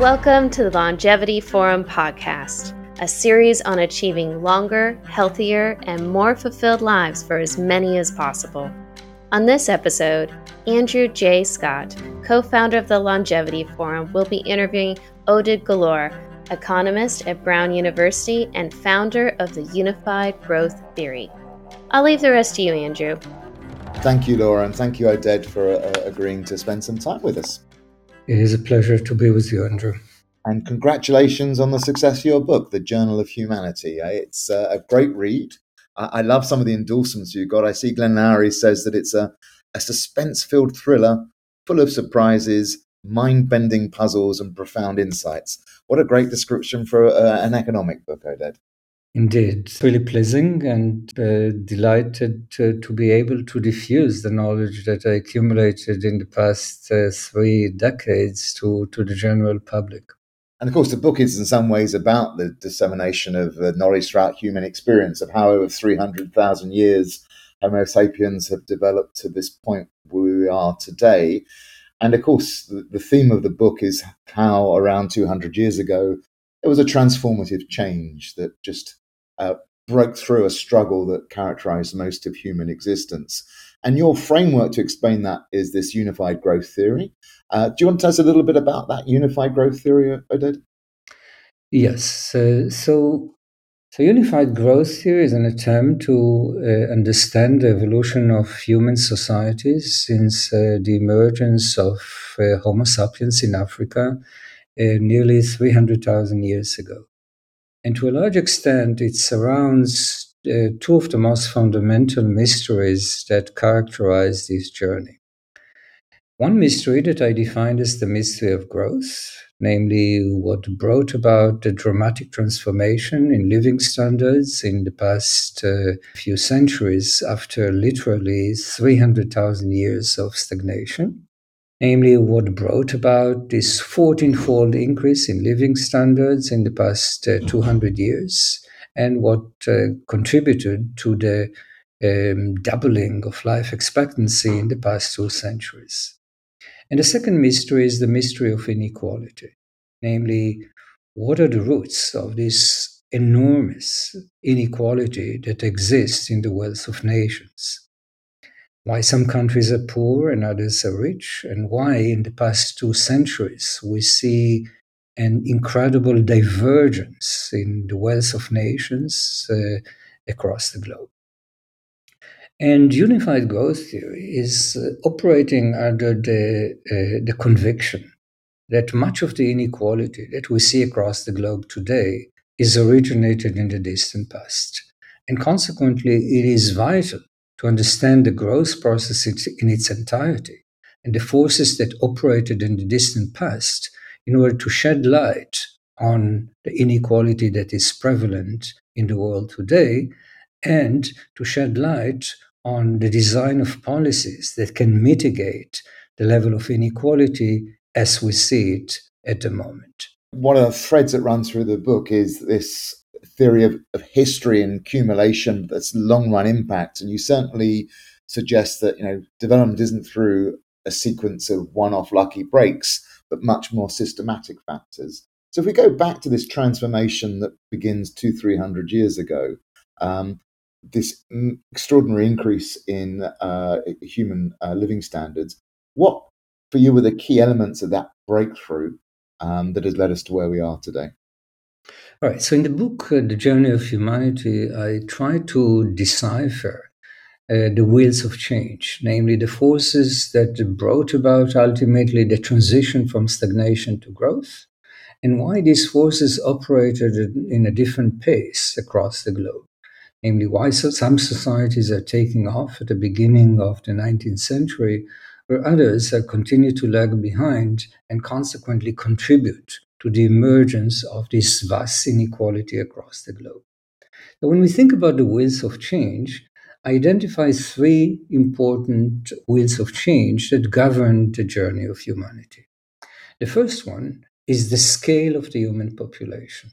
Welcome to the Longevity Forum podcast, a series on achieving longer, healthier, and more fulfilled lives for as many as possible. On this episode, Andrew J. Scott, co founder of the Longevity Forum, will be interviewing Oded Galor, economist at Brown University and founder of the Unified Growth Theory. I'll leave the rest to you, Andrew. Thank you, Laura, and thank you, Oded, for uh, agreeing to spend some time with us. It is a pleasure to be with you, Andrew. And congratulations on the success of your book, The Journey of Humanity. Uh, it's uh, a great read. I love some of the endorsements you got. I see Glenn Loury says that it's a, a suspense filled thriller full of surprises, mind bending puzzles, and profound insights. What a great description for uh, an economic book, Oded. Indeed, really pleasing and uh, delighted to, to, be able to diffuse the knowledge that I accumulated in the past uh, three decades to, to the general public. And of course, the book is in some ways about the dissemination of uh, knowledge throughout human experience, of how over 300,000 years Homo sapiens have developed to this point where we are today. And of course, the, the theme of the book is how around 200 years ago, it was a transformative change that just uh, broke through a struggle that characterized most of human existence. And your framework to explain that is this unified growth theory. Uh, do you want to tell us a little bit about that unified growth theory, Oded? Yes. Uh, so, so unified growth theory is an attempt to uh, understand the evolution of human societies since uh, the emergence of uh, Homo sapiens in Africa nearly 300,000 years ago. And to a large extent, it surrounds uh, two of the most fundamental mysteries that characterize this journey. One mystery that I defined as the mystery of growth, namely what brought about the dramatic transformation in living standards in the past uh, few centuries after literally 300,000 years of stagnation namely what brought about this 14 fold increase in living standards in the past uh, 200 years, and what uh, contributed to the um, doubling of life expectancy in the past two centuries. And the second mystery is the mystery of inequality, namely, what are the roots of this enormous inequality that exists in the wealth of nations? Why some countries are poor and others are rich, and why in the past two centuries we see an incredible divergence in the wealth of nations uh, across the globe. And unified growth theory is uh, operating under the, uh, the conviction that much of the inequality that we see across the globe today is originated in the distant past. And consequently, it is vital to understand the growth process in its entirety and the forces that operated in the distant past in order to shed light on the inequality that is prevalent in the world today and to shed light on the design of policies that can mitigate the level of inequality as we see it at the moment. One of the threads that runs through the book is this theory of, of history and accumulation that's long run impact. And you certainly suggest that you know development isn't through a sequence of one off lucky breaks, but much more systematic factors. So if we go back to this transformation that begins two, three hundred years ago, um, this extraordinary increase in uh, human uh, living standards, what for you were the key elements of that breakthrough um, that has led us to where we are today? All right. So in the book, uh, The Journey of Humanity, I try to decipher uh, the wheels of change, namely the forces that brought about ultimately the transition from stagnation to growth, and why these forces operated in a different pace across the globe. Namely, why some societies are taking off at the beginning of the 19th century, where others have continued to lag behind and consequently contribute to the emergence of this vast inequality across the globe. So when we think about the wheels of change, I identify three important wheels of change that govern the journey of humanity. The first one is the scale of the human population.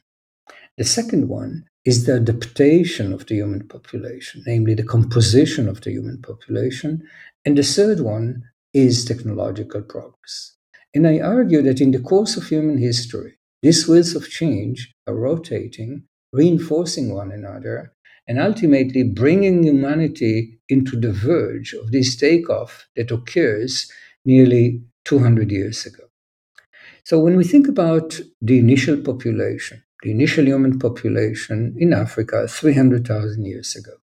The second one is the adaptation of the human population, namely the composition of the human population. And the third one is technological progress. And I argue that in the course of human history, these wheels of change are rotating, reinforcing one another, and ultimately bringing humanity into the verge of this takeoff that occurs nearly 200 years ago. So, when we think about the initial population, the initial human population in Africa 300,000 years ago,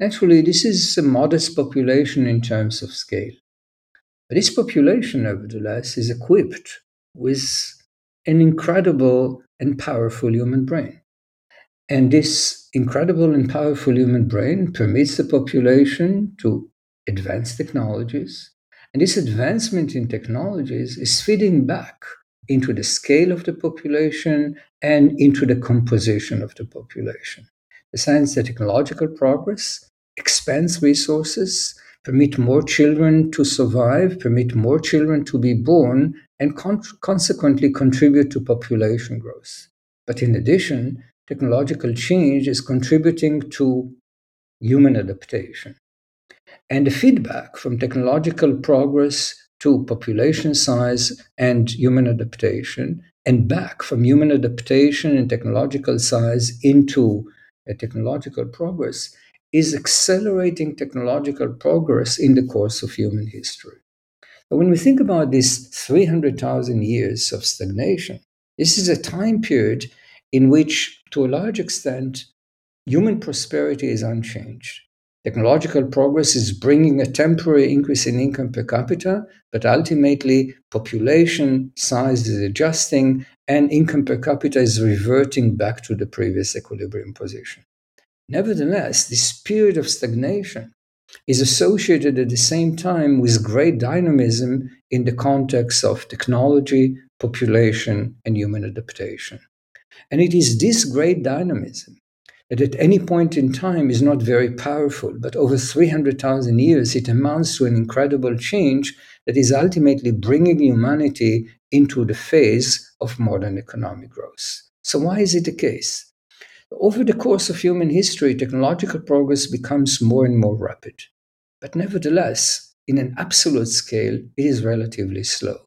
actually, this is a modest population in terms of scale. But this population, nevertheless, is equipped with an incredible and powerful human brain. And this incredible and powerful human brain permits the population to advance technologies. And this advancement in technologies is feeding back into the scale of the population and into the composition of the population. The science that technological progress expands resources, permit more children to survive, permit more children to be born, and con- consequently contribute to population growth. But in addition, technological change is contributing to human adaptation. And the feedback from technological progress to population size and human adaptation, and back from human adaptation and technological size into technological progress, is accelerating technological progress in the course of human history. But when we think about these 300,000 years of stagnation, this is a time period in which, to a large extent, human prosperity is unchanged. Technological progress is bringing a temporary increase in income per capita, but ultimately, population size is adjusting and income per capita is reverting back to the previous equilibrium position. Nevertheless, this period of stagnation is associated at the same time with great dynamism in the context of technology, population, and human adaptation. And it is this great dynamism that at any point in time is not very powerful, but over 300,000 years it amounts to an incredible change that is ultimately bringing humanity into the phase of modern economic growth. So, why is it the case? Over the course of human history, technological progress becomes more and more rapid. But nevertheless, in an absolute scale, it is relatively slow.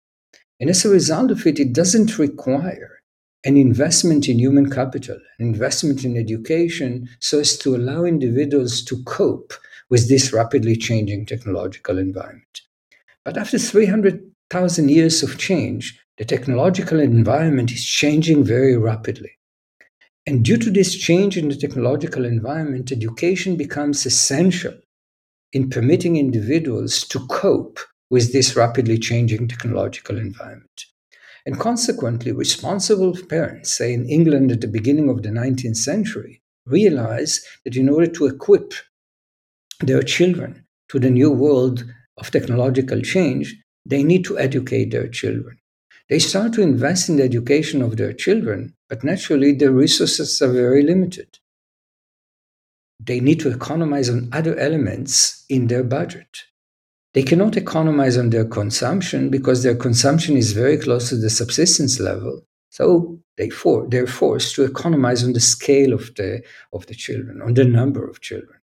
And as a result of it, it doesn't require an investment in human capital, an investment in education, so as to allow individuals to cope with this rapidly changing technological environment. But after 300,000 years of change, the technological environment is changing very rapidly. And due to this change in the technological environment, education becomes essential in permitting individuals to cope with this rapidly changing technological environment. And consequently, responsible parents, say in England at the beginning of the 19th century, realize that in order to equip their children to the new world of technological change, they need to educate their children. They start to invest in the education of their children, but naturally their resources are very limited. They need to economize on other elements in their budget. They cannot economize on their consumption because their consumption is very close to the subsistence level. So they for, they're forced to economize on the scale of the, of the children, on the number of children.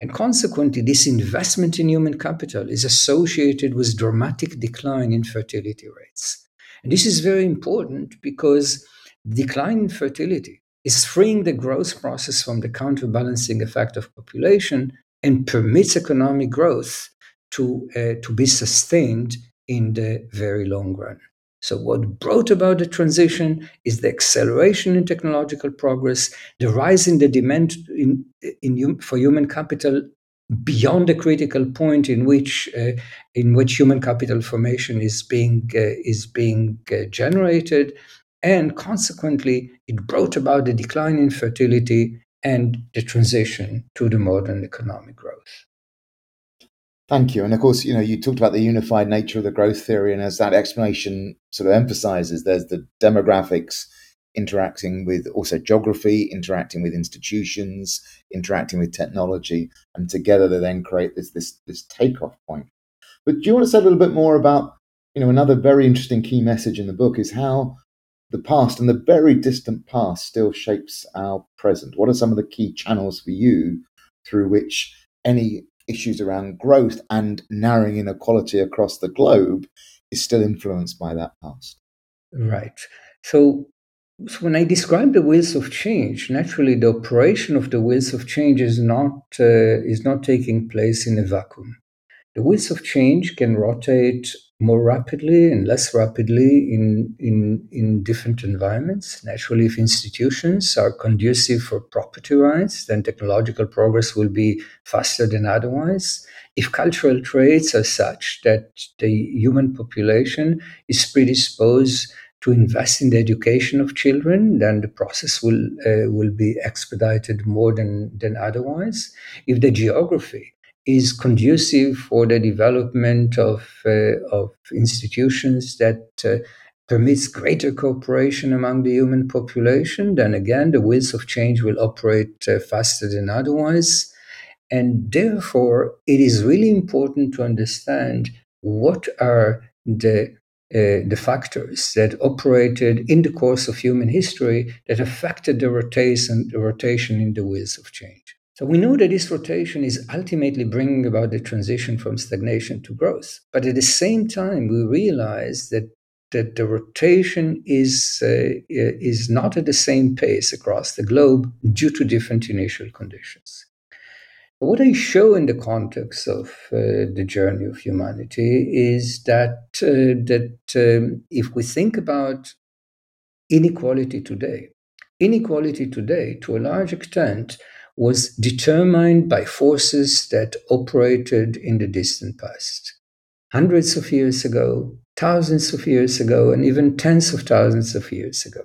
And consequently, this investment in human capital is associated with dramatic decline in fertility rates. And this is very important because decline in fertility is freeing the growth process from the counterbalancing effect of population and permits economic growth to, uh, to be sustained in the very long run. So, what brought about the transition is the acceleration in technological progress, the rise in the demand in, in, for human capital beyond the critical point in which uh, in which human capital formation is being uh, is being uh, generated, and consequently, it brought about the decline in fertility and the transition to the modern economic growth. Thank you. And of course, you know, you talked about the unified nature of the growth theory, and as that explanation sort of emphasizes, there's the demographics interacting with also geography, interacting with institutions, interacting with technology, and together they then create this this this takeoff point. But do you want to say a little bit more about, you know, another very interesting key message in the book is how the past and the very distant past still shapes our present. What are some of the key channels for you through which any issues around growth and narrowing inequality across the globe is still influenced by that past. Right. So, so when I describe the wheels of change, naturally the operation of the wheels of change is not uh, is not taking place in a vacuum. The wheels of change can rotate more rapidly and less rapidly in, in, in different environments. Naturally, if institutions are conducive for property rights, then technological progress will be faster than otherwise. If cultural traits are such that the human population is predisposed to invest in the education of children, then the process will uh, will be expedited more than than otherwise. If the geography is conducive for the development of, uh, of institutions that uh, permits greater cooperation among the human population, then again, the wheels of change will operate uh, faster than otherwise. And therefore, it is really important to understand what are the uh, the factors that operated in the course of human history that affected the rotation, the rotation in the wheels of change. So we know that this rotation is ultimately bringing about the transition from stagnation to growth. But at the same time, we realize that that the rotation is uh, is not at the same pace across the globe due to different initial conditions. What I show in the context of uh, the journey of humanity is that uh, that um, if we think about inequality today, inequality today, to a large extent, was determined by forces that operated in the distant past. Hundreds of years ago, thousands of years ago, and even tens of thousands of years ago.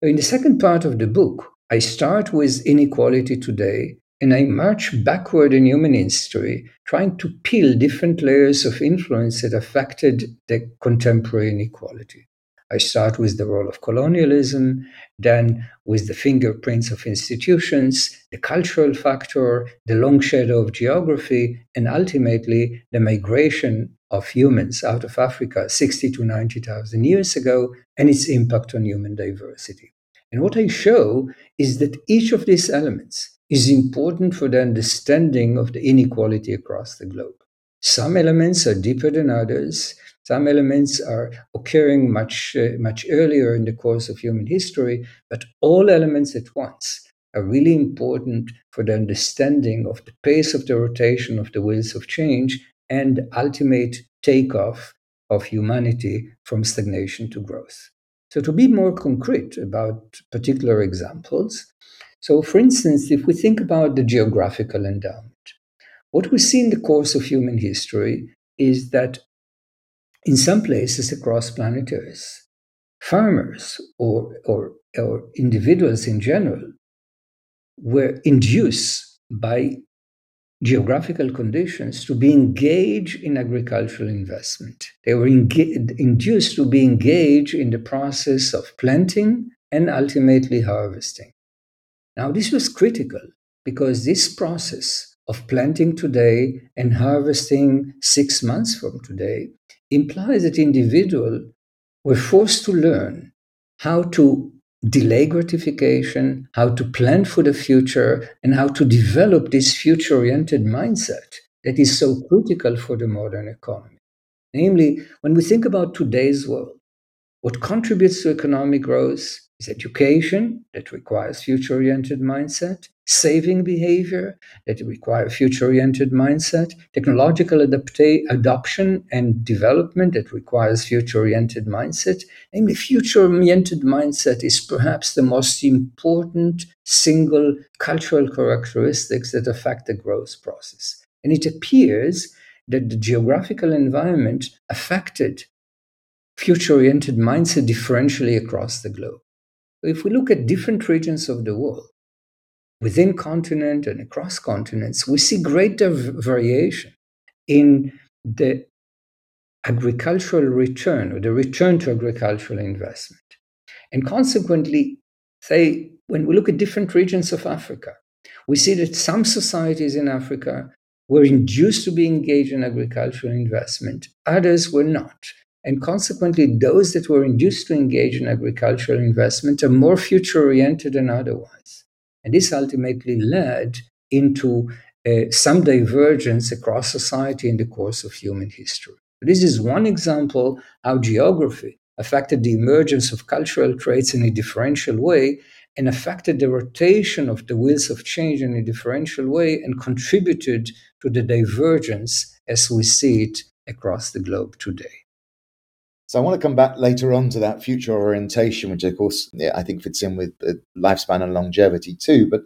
In the second part of the book, I start with inequality today and I march backward in human history, trying to peel different layers of influence that affected the contemporary inequality. I start with the role of colonialism, then with the fingerprints of institutions, the cultural factor, the long shadow of geography, and ultimately the migration of humans out of Africa 60 to 90,000 years ago and its impact on human diversity. And what I show is that each of these elements is important for the understanding of the inequality across the globe. Some elements are deeper than others, some elements are occurring much, uh, much earlier in the course of human history, but all elements at once are really important for the understanding of the pace of the rotation of the wheels of change and ultimate takeoff of humanity from stagnation to growth. So, to be more concrete about particular examples, so for instance, if we think about the geographical endowment, what we see in the course of human history is that in some places across planet Earth, farmers or, or, or individuals in general were induced by geographical conditions to be engaged in agricultural investment. They were induced to be engaged in the process of planting and ultimately harvesting. Now, this was critical because this process of planting today and harvesting six months from today implies that individuals were forced to learn how to delay gratification, how to plan for the future, and how to develop this future oriented mindset that is so critical for the modern economy. Namely, when we think about today's world, what contributes to economic growth is education that requires future oriented mindset, saving behavior that require future oriented mindset, technological adapta- adoption and development that requires future oriented mindset. Namely, future oriented mindset is perhaps the most important single cultural characteristics that affect the growth process. And it appears that the geographical environment affected future oriented mindset differentially across the globe. If we look at different regions of the world, within continent and across continents, we see greater variation in the agricultural return or the return to agricultural investment. And consequently, say, when we look at different regions of Africa, we see that some societies in Africa were induced to be engaged in agricultural investment, others were not. And consequently, those that were induced to engage in agricultural investment are more future oriented than otherwise. And this ultimately led into uh, some divergence across society in the course of human history. This is one example how geography affected the emergence of cultural traits in a differential way and affected the rotation of the wheels of change in a differential way and contributed to the divergence as we see it across the globe today. So I want to come back later on to that future orientation, which of course yeah, I think fits in with lifespan and longevity too. But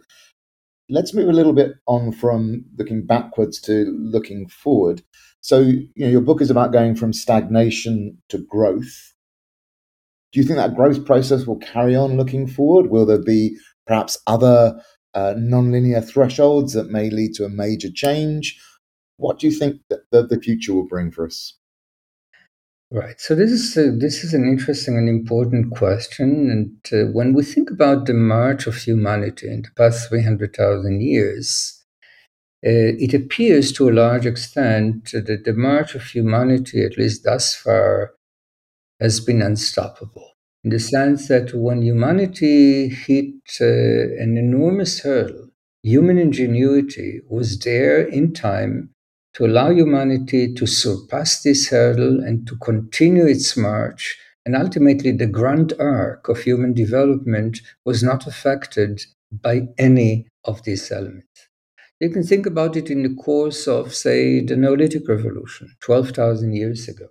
let's move a little bit on from looking backwards to looking forward. So you know, your book is about going from stagnation to growth. Do you think that growth process will carry on looking forward? Will there be perhaps other uh, nonlinear thresholds that may lead to a major change? What do you think that the, the future will bring for us? Right. So this is this is an interesting and important question. And uh, when we think about the march of humanity in the past three hundred thousand years, uh, it appears to a large extent that the march of humanity, at least thus far, has been unstoppable. In the sense that when humanity hit uh, an enormous hurdle, human ingenuity was there in time to allow humanity to surpass this hurdle and to continue its march. And ultimately, the grand arc of human development was not affected by any of these elements. You can think about it in the course of, say, the Neolithic Revolution, 12,000 years ago.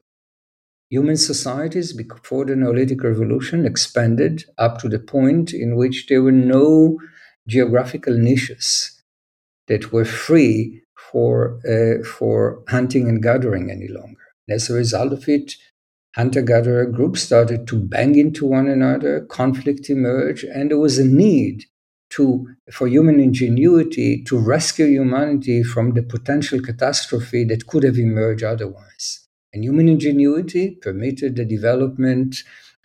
Human societies before the Neolithic Revolution expanded up to the point in which there were no geographical niches that were free for, uh, for hunting and gathering any longer. As a result of it, hunter gatherer groups started to bang into one another, conflict emerged, and there was a need to, for human ingenuity to rescue humanity from the potential catastrophe that could have emerged otherwise. And human ingenuity permitted the development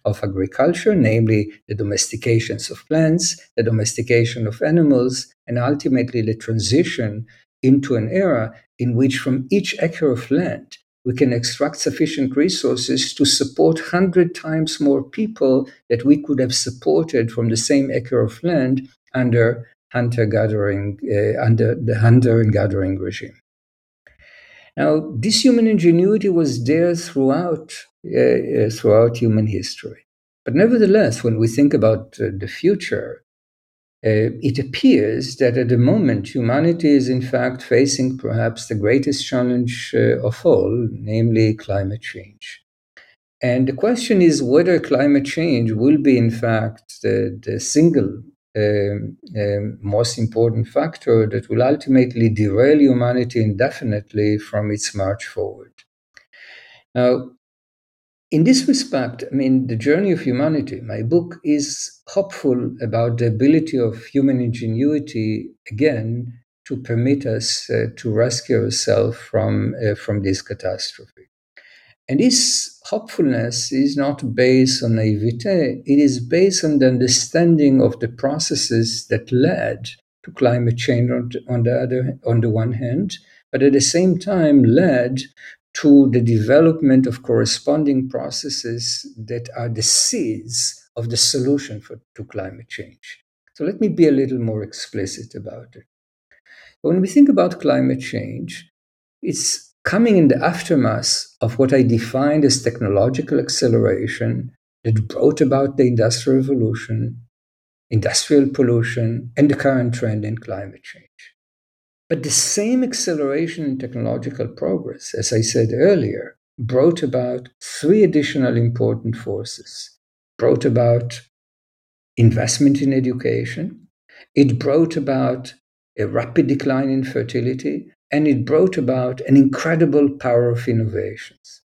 of agriculture, namely the domestications of plants, the domestication of animals, and ultimately the transition into an era in which from each acre of land we can extract sufficient resources to support 100 times more people that we could have supported from the same acre of land under hunter gathering uh, under the hunter and gathering regime. Now this human ingenuity was there throughout uh, uh, throughout human history. But nevertheless when we think about uh, the future it appears that at the moment humanity is in fact facing perhaps the greatest challenge uh, of all, namely climate change. And the question is whether climate change will be, in fact, the, the single um, um, most important factor that will ultimately derail humanity indefinitely from its march forward. Now, in this respect, I mean, the journey of humanity, my book is hopeful about the ability of human ingenuity again to permit us uh, to rescue ourselves from uh, from this catastrophe. And this hopefulness is not based on naivete; it is based on the understanding of the processes that led to climate change on, the other on the one hand, but at the same time led to the development of corresponding processes that are the seeds of the solution for, to climate change. So let me be a little more explicit about it. When we think about climate change, it's coming in the aftermath of what I defined as technological acceleration that brought about the Industrial Revolution, industrial pollution, and the current trend in climate change. But the same acceleration in technological progress, as I said earlier, brought about three additional important forces. Brought about investment in education, it brought about a rapid decline in fertility, and it brought about an incredible power of innovations.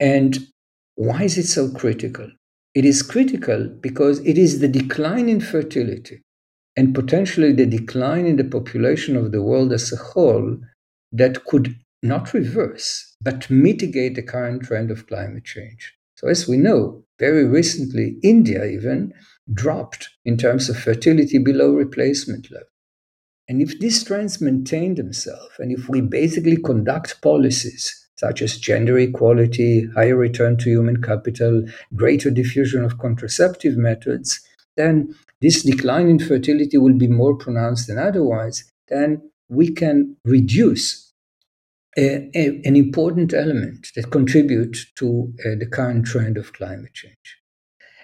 And why is it so critical? It is critical because it is the decline in fertility and potentially the decline in the population of the world as a whole that could not reverse, but mitigate the current trend of climate change. So, as we know, very recently, India even dropped in terms of fertility below replacement level. And if these trends maintain themselves, and if we basically conduct policies such as gender equality, higher return to human capital, greater diffusion of contraceptive methods, then this decline in fertility will be more pronounced than otherwise, then we can reduce a, a, an important element that contributes to uh, the current trend of climate change.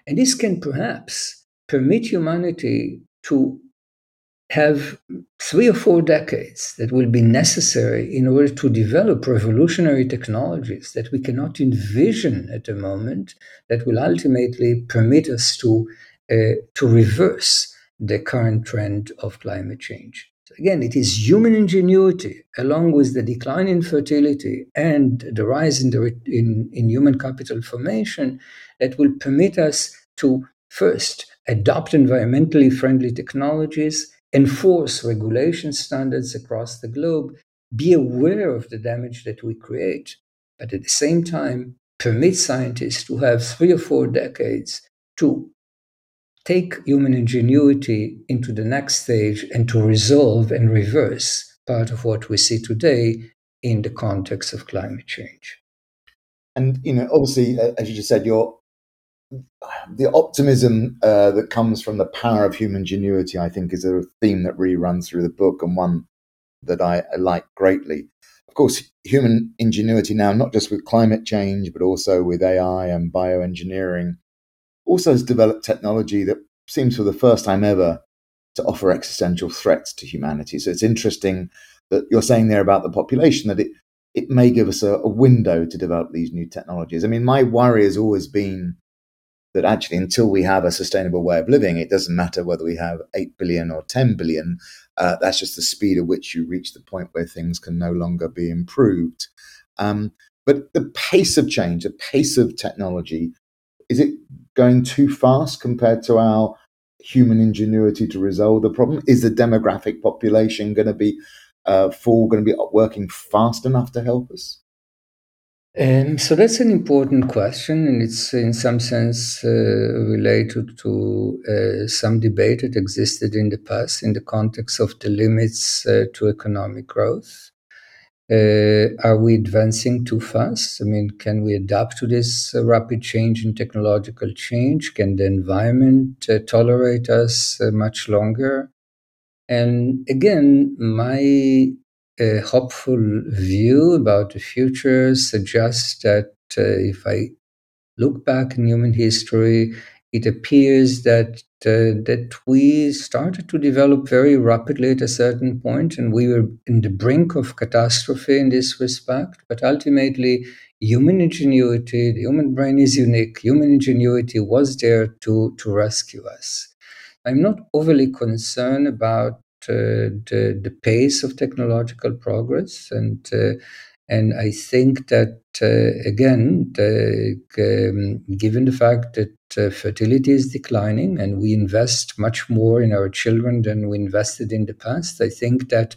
And this can perhaps permit humanity to have three or four decades that will be necessary in order to develop revolutionary technologies that we cannot envision at the moment that will ultimately permit us to, Uh, to reverse the current trend of climate change. So again, it is human ingenuity, along with the decline in fertility and the rise in, the, in, in human capital formation, that will permit us to first adopt environmentally friendly technologies enforce regulation standards across the globe, be aware of the damage that we create, but at the same time, permit scientists to have three or four decades to take human ingenuity into the next stage and to resolve and reverse part of what we see today in the context of climate change. And you know, obviously, as you just said, you're the optimism uh, that comes from the power of human ingenuity, I think, is a theme that really runs through the book and one that I like greatly. Of course, human ingenuity now, not just with climate change, but also with AI and bioengineering, also has developed technology that seems for the first time ever to offer existential threats to humanity. So it's interesting that you're saying there about the population that it, it may give us a, a window to develop these new technologies. I mean, my worry has always been that actually until we have a sustainable way of living, it doesn't matter whether we have 8 billion or 10 billion. Uh, that's just the speed at which you reach the point where things can no longer be improved. Um, but the pace of change, the pace of technology, is it going too fast compared to our human ingenuity to resolve the problem? Is the demographic population going to be uh, full, going to be working fast enough to help us? Um, so that's an important question, and it's in some sense uh, related to uh, some debate that existed in the past in the context of the limits uh, to economic growth. Uh, are we advancing too fast? I mean, can we adapt to this uh, rapid change in technological change? Can the environment uh, tolerate us much longer? And again, my hopeful view about the future suggests that if I look back in human history, it appears that uh, that we started to develop very rapidly at a certain point, and we were in the brink of catastrophe in this respect. But ultimately, human ingenuity, the human brain is unique. Human ingenuity was there to to rescue us. I'm not overly concerned about uh, the, the pace of technological progress and uh, and I think that uh, again, the, um, given the fact that uh, fertility is declining and we invest much more in our children than we invested in the past, I think that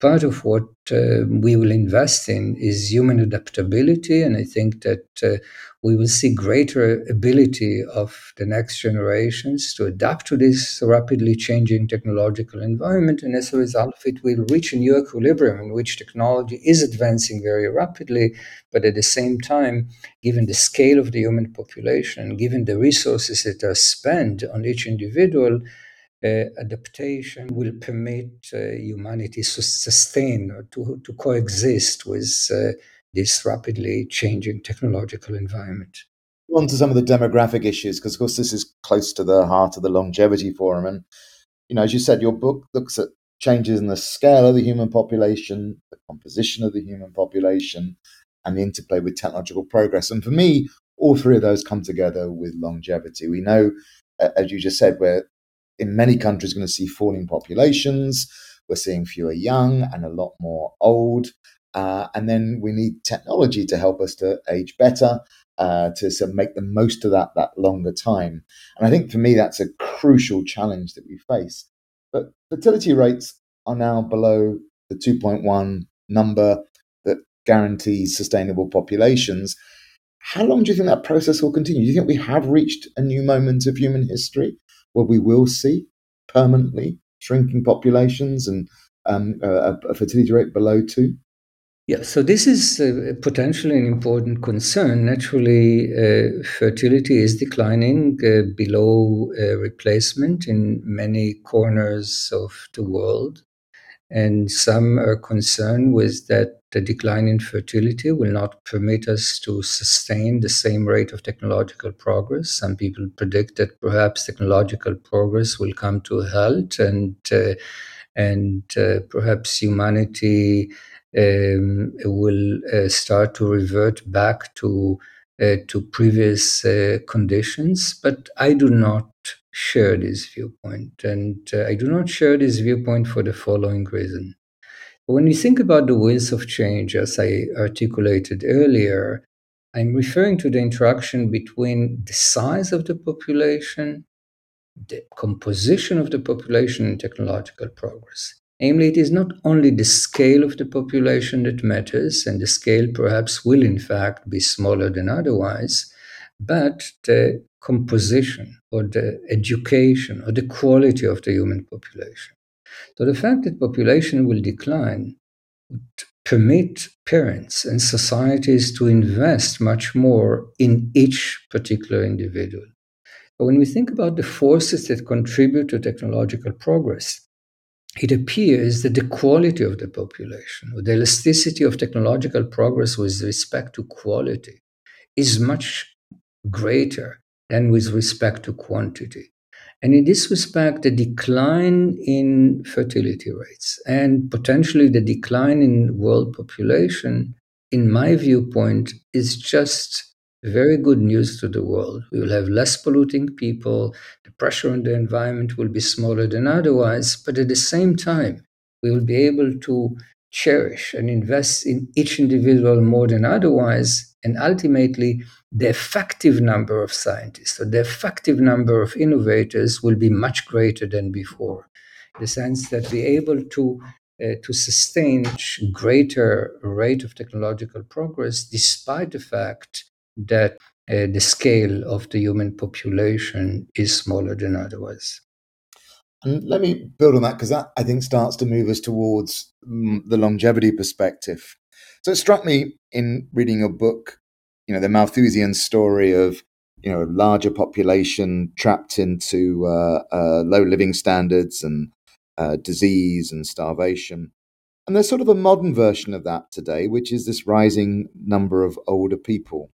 part of what uh, we will invest in is human adaptability. And I think that uh, we will see greater ability of the next generations to adapt to this rapidly changing technological environment. And as a result of it, we'll reach a new equilibrium in which technology is advancing very rapidly, but at the same time, given the scale of the human population, given the resources that are spent on each individual, adaptation will permit uh, humanity to sustain or to, to coexist with uh, this rapidly changing technological environment. On to some of the demographic issues, because of course this is close to the heart of the Longevity Forum. And, you know, as you said, your book looks at changes in the scale of the human population, the composition of the human population, and the interplay with technological progress. And for me, all three of those come together with longevity. We know, as you just said, we're in many countries going to see falling populations. We're seeing fewer young and a lot more old. Uh, and then we need technology to help us to age better, uh, to sort of make the most of that that longer time. And I think for me that's a crucial challenge that we face. But fertility rates are now below the 2.1 number that guarantees sustainable populations. How long do you think that process will continue? Do you think we have reached a new moment of human history where we will see permanently shrinking populations and um, a, a fertility rate below two? Yeah, so this is uh, potentially an important concern. Naturally, uh, fertility is declining uh, below uh, replacement in many corners of the world. And some are concerned with that the decline in fertility will not permit us to sustain the same rate of technological progress. Some people predict that perhaps technological progress will come to a halt and uh, and uh, perhaps humanity um, will uh, start to revert back to uh, to previous uh, conditions. But I do not share this viewpoint, and uh, I do not share this viewpoint for the following reason. When you think about the wheels of change, as I articulated earlier, I'm referring to the interaction between the size of the population, the composition of the population, and technological progress. Namely, it is not only the scale of the population that matters, and the scale perhaps will in fact be smaller than otherwise, but the composition or the education or the quality of the human population. So the fact that population will decline would permit parents and societies to invest much more in each particular individual. But when we think about the forces that contribute to technological progress, it appears that the quality of the population, or the elasticity of technological progress with respect to quality, is much greater than with respect to quantity. And in this respect, the decline in fertility rates and potentially the decline in world population, in my viewpoint, is just very good news to the world. We will have less polluting people, the pressure on the environment will be smaller than otherwise, but at the same time, we will be able to cherish and invest in each individual more than otherwise, and ultimately, the effective number of scientists or the effective number of innovators will be much greater than before. In the sense that we're able to uh, to sustain greater rate of technological progress despite the fact that uh, the scale of the human population is smaller than otherwise. And let me build on that because that I think starts to move us towards mm, the longevity perspective. So it struck me in reading your book, you know, the Malthusian story of you know a larger population trapped into uh, uh, low living standards and uh, disease and starvation. And there's sort of a modern version of that today, which is this rising number of older people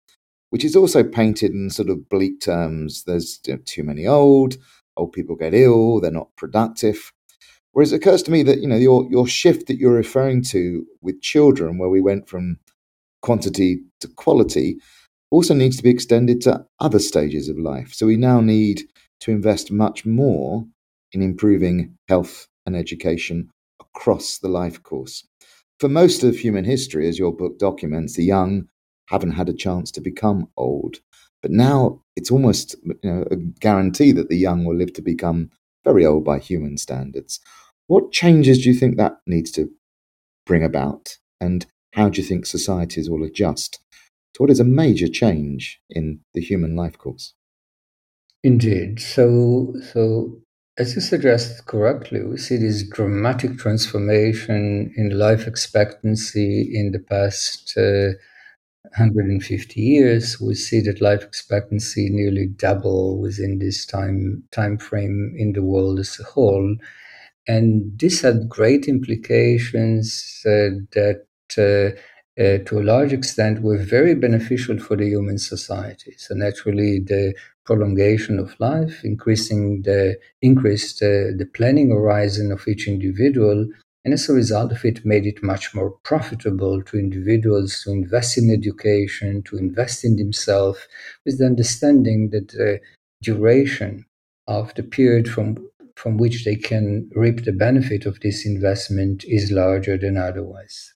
which is also painted in sort of bleak terms. There's you know, too many old, old people get ill, they're not productive. Whereas it occurs to me that you know your your shift that you're referring to with children, where we went from quantity to quality, also needs to be extended to other stages of life. So we now need to invest much more in improving health and education across the life course. For most of human history, as your book documents, the young haven't had a chance to become old. But now it's almost you know, a guarantee that the young will live to become very old by human standards. What changes do you think that needs to bring about? And how do you think societies will adjust to what is a major change in the human life course? Indeed. So, so as you suggest correctly, we see this dramatic transformation in life expectancy in the past uh, 150 years, we see that life expectancy nearly double within this time time frame in the world as a whole, and this had great implications uh, that. Uh, uh, to a large extent, were very beneficial for the human society. So naturally, the prolongation of life, increasing the increased uh, the planning horizon of each individual, and as a result of it, made it much more profitable to individuals to invest in education, to invest in themselves, with the understanding that the duration of the period from, from which they can reap the benefit of this investment is larger than otherwise.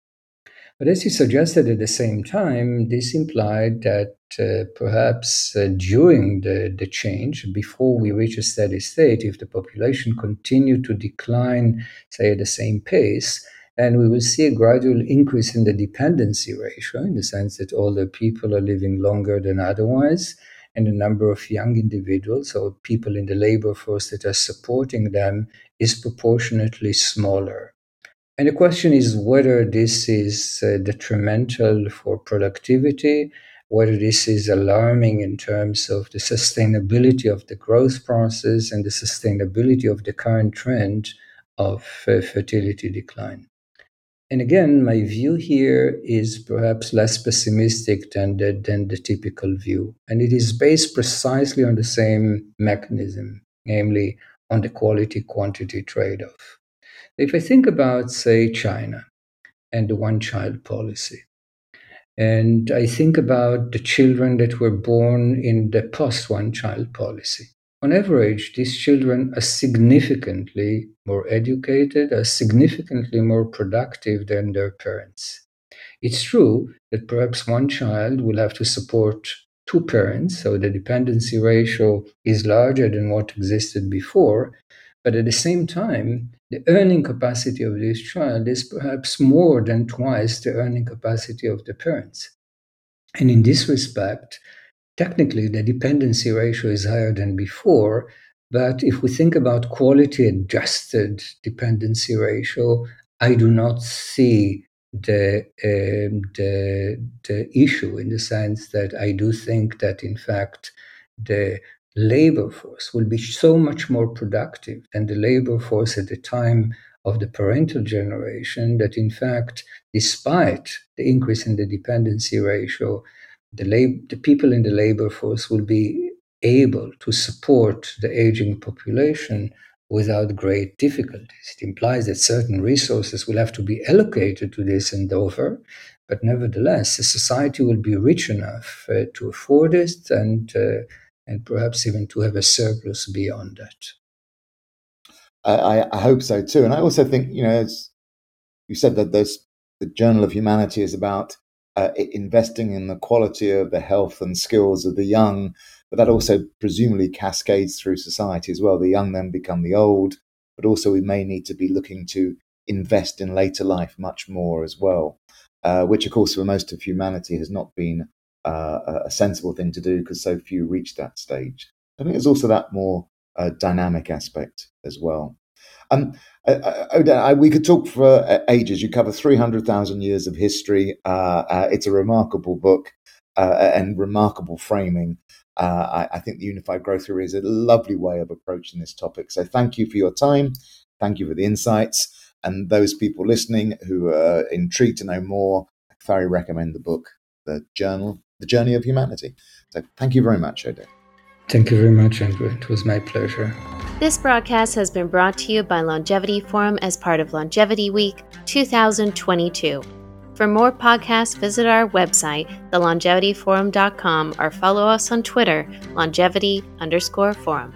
But as you suggested at the same time, this implied that uh, perhaps uh, during the, the change, before we reach a steady state, if the population continued to decline, say, at the same pace, and we will see a gradual increase in the dependency ratio in the sense that older people are living longer than otherwise, and the number of young individuals or people in the labor force that are supporting them is proportionately smaller. And the question is whether this is uh, detrimental for productivity, whether this is alarming in terms of the sustainability of the growth process and the sustainability of the current trend of uh, fertility decline. And again, my view here is perhaps less pessimistic than the, than the typical view. And it is based precisely on the same mechanism, namely on the quality quantity trade off. If I think about, say, China and the one child policy, and I think about the children that were born in the post one child policy. On average, these children are significantly more educated, are significantly more productive than their parents. It's true that perhaps one child will have to support two parents, so the dependency ratio is larger than what existed before, but at the same time, the earning capacity of this child is perhaps more than twice the earning capacity of the parents. And in this respect, technically the dependency ratio is higher than before. But if we think about quality adjusted dependency ratio, I do not see the, um, the, the issue in the sense that I do think that, in fact, the labor force will be so much more productive than the labor force at the time of the parental generation that in fact despite the increase in the dependency ratio the, lab- the people in the labor force will be able to support the aging population without great difficulties. It implies that certain resources will have to be allocated to this endeavor, but nevertheless, the society will be rich enough uh, to afford it and uh, and perhaps even to have a surplus beyond that. I, I hope so too, and I also think you know, as you said, that this the Journey of Humanity is about uh, investing in the quality of the health and skills of the young, but that also presumably cascades through society as well. The young then become the old, but also we may need to be looking to invest in later life much more as well, uh, which of course for most of humanity has not been uh, a sensible thing to do because so few reach that stage. I think there's also that more uh, dynamic aspect as well. Um, I, we could talk for uh, ages. You cover 300,000 years of history. Uh, uh, it's a remarkable book and remarkable framing. I, I, think the Unified Growth Theory is a lovely way of approaching this topic. So thank you for your time. Thank you for the insights. And those people listening who are intrigued to know more, I thoroughly recommend the book, The Journal the journey of humanity. So thank you very much, Oded. Thank you very much, Andrew. It was my pleasure. This broadcast has been brought to you by Longevity Forum as part of Longevity Week 2022. For more podcasts, visit our website, thelongevityforum.com, or follow us on Twitter, longevity underscore forum.